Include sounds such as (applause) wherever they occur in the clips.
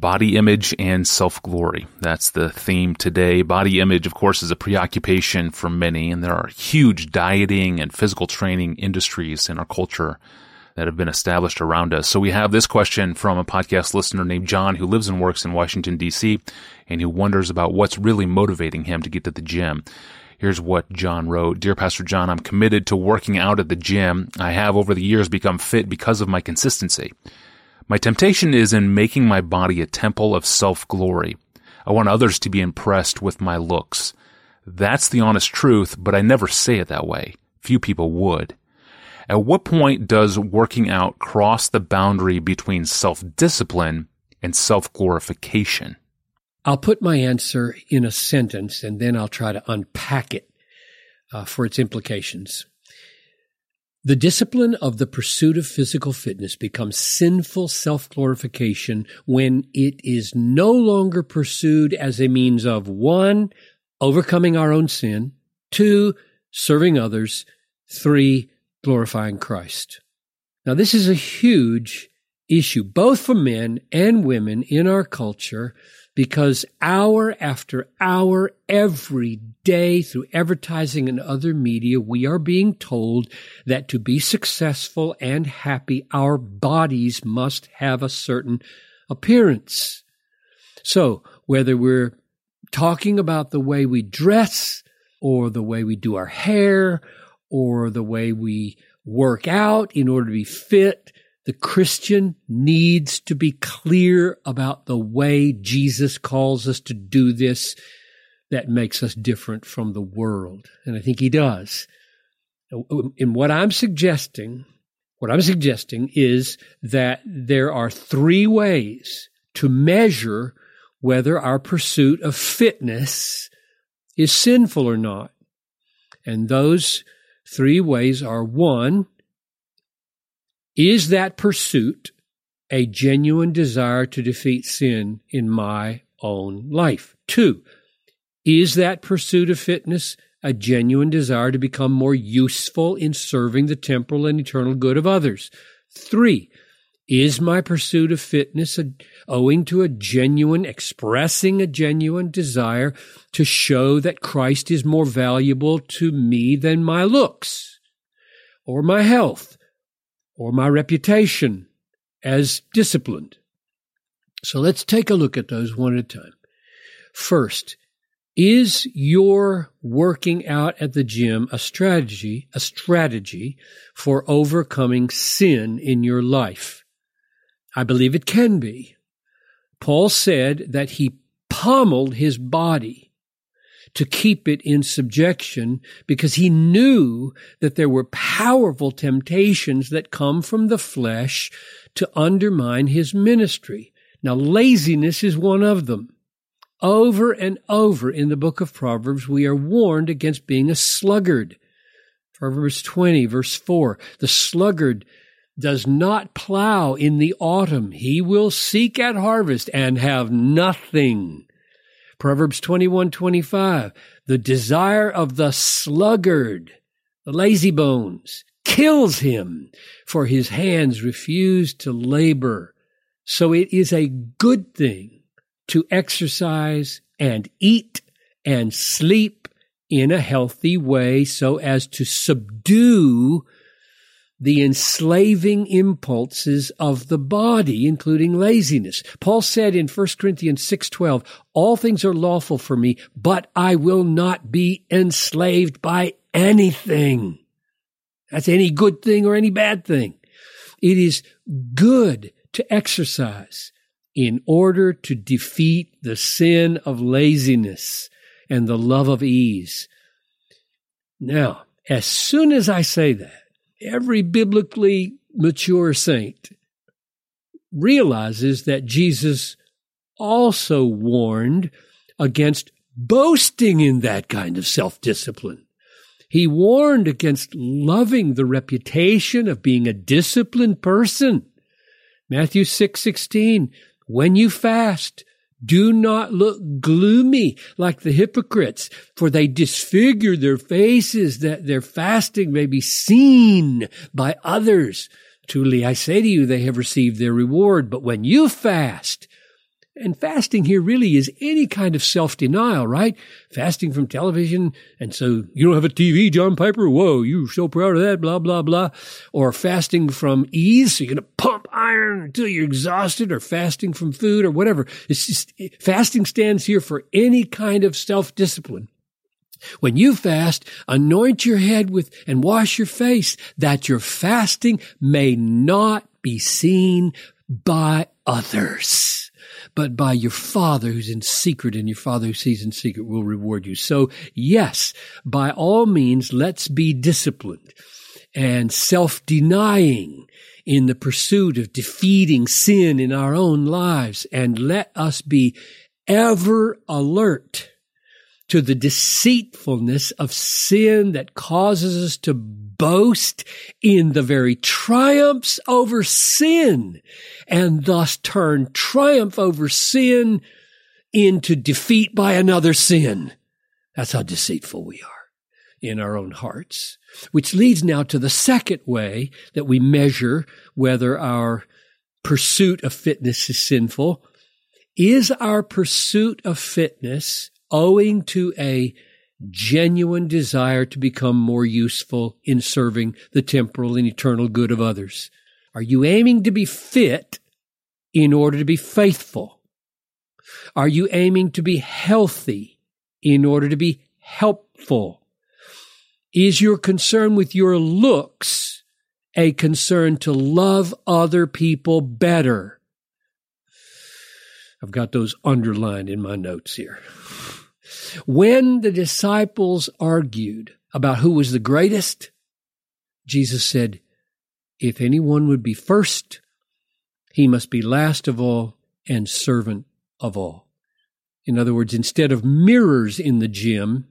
body image and self glory. That's the theme today. Body image, of course, is a preoccupation for many, and there are huge dieting and physical training industries in our culture that have been established around us. So we have this question from a podcast listener named John who lives and works in Washington, D.C., and who wonders about what's really motivating him to get to the gym. Here's what John wrote. Dear Pastor John, I'm committed to working out at the gym. I have over the years become fit because of my consistency. My temptation is in making my body a temple of self-glory. I want others to be impressed with my looks. That's the honest truth, but I never say it that way. Few people would. At what point does working out cross the boundary between self-discipline and self-glorification? I'll put my answer in a sentence and then I'll try to unpack it uh, for its implications. The discipline of the pursuit of physical fitness becomes sinful self glorification when it is no longer pursued as a means of one, overcoming our own sin, two, serving others, three, glorifying Christ. Now, this is a huge issue, both for men and women in our culture, because hour after hour, every day, through advertising and other media, we are being told that to be successful and happy, our bodies must have a certain appearance. So, whether we're talking about the way we dress, or the way we do our hair, or the way we work out in order to be fit. The Christian needs to be clear about the way Jesus calls us to do this that makes us different from the world. And I think he does. And what I'm suggesting, what I'm suggesting is that there are three ways to measure whether our pursuit of fitness is sinful or not. And those Three ways are one, is that pursuit a genuine desire to defeat sin in my own life? Two, is that pursuit of fitness a genuine desire to become more useful in serving the temporal and eternal good of others? Three, is my pursuit of fitness a, owing to a genuine, expressing a genuine desire to show that Christ is more valuable to me than my looks, or my health, or my reputation as disciplined? So let's take a look at those one at a time. First, is your working out at the gym a strategy, a strategy for overcoming sin in your life? I believe it can be. Paul said that he pummeled his body to keep it in subjection because he knew that there were powerful temptations that come from the flesh to undermine his ministry. Now, laziness is one of them. Over and over in the book of Proverbs, we are warned against being a sluggard. Proverbs 20, verse 4 The sluggard does not plow in the autumn. He will seek at harvest and have nothing. Proverbs 21, 25. The desire of the sluggard, the lazy bones, kills him, for his hands refuse to labor. So it is a good thing to exercise and eat and sleep in a healthy way so as to subdue the enslaving impulses of the body, including laziness. Paul said in 1 Corinthians 6:12, "All things are lawful for me, but I will not be enslaved by anything." That's any good thing or any bad thing. It is good to exercise in order to defeat the sin of laziness and the love of ease. Now, as soon as I say that, every biblically mature saint realizes that Jesus also warned against boasting in that kind of self discipline. He warned against loving the reputation of being a disciplined person. Matthew 6 16, when you fast, do not look gloomy like the hypocrites, for they disfigure their faces that their fasting may be seen by others. Truly, I say to you, they have received their reward. But when you fast, And fasting here really is any kind of self-denial, right? Fasting from television. And so you don't have a TV, John Piper? Whoa, you're so proud of that, blah, blah, blah. Or fasting from ease. So you're going to pump iron until you're exhausted or fasting from food or whatever. It's just, fasting stands here for any kind of self-discipline. When you fast, anoint your head with and wash your face that your fasting may not be seen by others, but by your Father who's in secret, and your Father who sees in secret will reward you. So, yes, by all means, let's be disciplined and self-denying in the pursuit of defeating sin in our own lives, and let us be ever alert to the deceitfulness of sin that causes us to boast in the very triumphs over sin and thus turn triumph over sin into defeat by another sin. That's how deceitful we are in our own hearts, which leads now to the second way that we measure whether our pursuit of fitness is sinful. Is our pursuit of fitness owing to a genuine desire to become more useful in serving the temporal and eternal good of others? Are you aiming to be fit in order to be faithful? Are you aiming to be healthy in order to be helpful? Is your concern with your looks a concern to love other people better? I've got those underlined in my notes here. When the disciples argued about who was the greatest, Jesus said, If anyone would be first, he must be last of all and servant of all. In other words, instead of mirrors in the gym,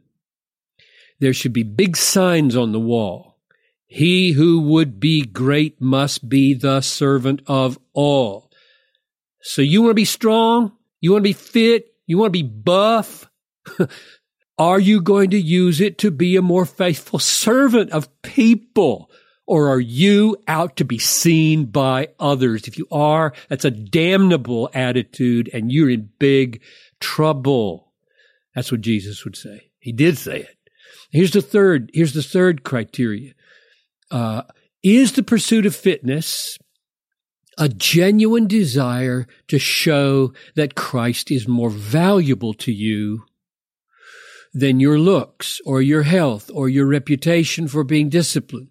there should be big signs on the wall. He who would be great must be the servant of all. So you want to be strong? You want to be fit? You want to be buff? Are you going to use it to be a more faithful servant of people? Or are you out to be seen by others? If you are, that's a damnable attitude and you're in big trouble. That's what Jesus would say. He did say it. Here's the third, here's the third criteria. Uh, is the pursuit of fitness a genuine desire to show that Christ is more valuable to you than your looks or your health or your reputation for being disciplined?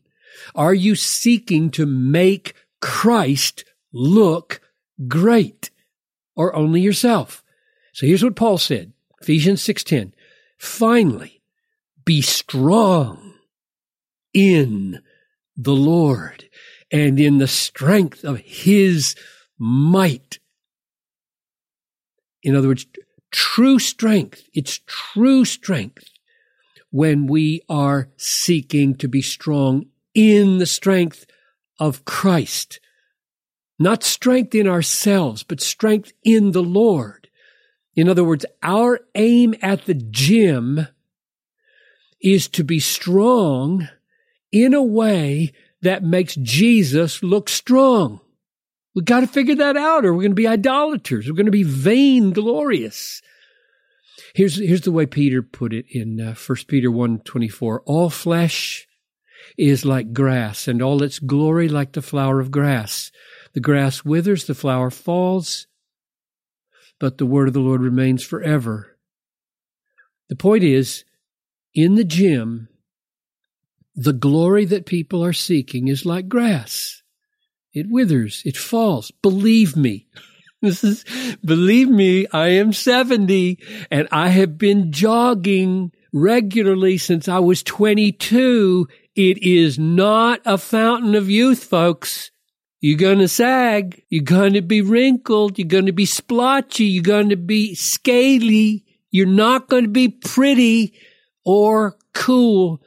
Are you seeking to make Christ look great or only yourself? So here's what Paul said, Ephesians 6:10. Finally, be strong in the Lord and in the strength of his might. In other words, true strength. It's true strength when we are seeking to be strong in the strength of Christ. Not strength in ourselves, but strength in the Lord. In other words, our aim at the gym is to be strong in a way that makes Jesus look strong. We've got to figure that out or we're going to be idolaters. We're going to be vainglorious. Here's, here's the way Peter put it in uh, 1 Peter 1 24. All flesh is like grass and all its glory like the flower of grass. The grass withers, the flower falls, but the word of the Lord remains forever. The point is, in the gym, the glory that people are seeking is like grass. It withers. It falls. Believe me. (laughs) This is, believe me, I am 70 and I have been jogging regularly since I was 22. It is not a fountain of youth, folks. You're going to sag. You're going to be wrinkled. You're going to be splotchy. You're going to be scaly. You're not going to be pretty or cool.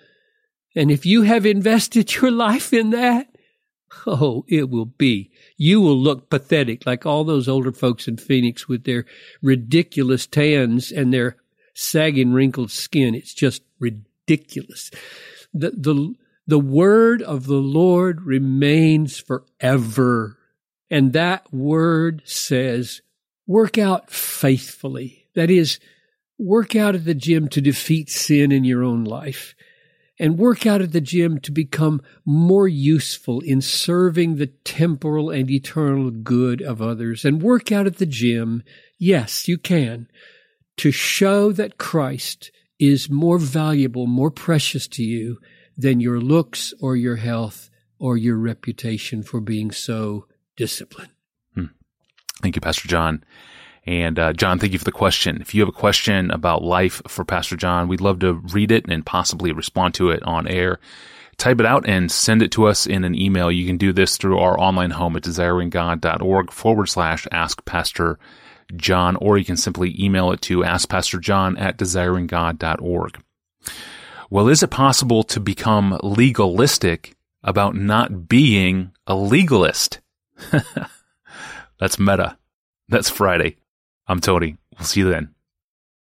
And if you have invested (laughs) your life in that, Oh, it will be. You will look pathetic like all those older folks in Phoenix with their ridiculous tans and their sagging, wrinkled skin. It's just ridiculous. The, the, the word of the Lord remains forever. And that word says, work out faithfully. That is, work out at the gym to defeat sin in your own life and work out at the gym to become more useful in serving the temporal and eternal good of others and work out at the gym. Yes, you can to show that Christ is more valuable, more precious to you than your looks or your health or your reputation for being so disciplined. Hmm. Thank you, Pastor John. And uh, John, thank you for the question. If you have a question about life for Pastor John, we'd love to read it and possibly respond to it on air. Type it out and send it to us in an email. You can do this through our online home at desiringgod.org forward slash ask pastor John, or you can simply email it to askpastorjohn at desiringgod.org. Well, is it possible to become legalistic about not being a legalist? (laughs) That's meta. That's Friday. I'm Tony. We'll see you then.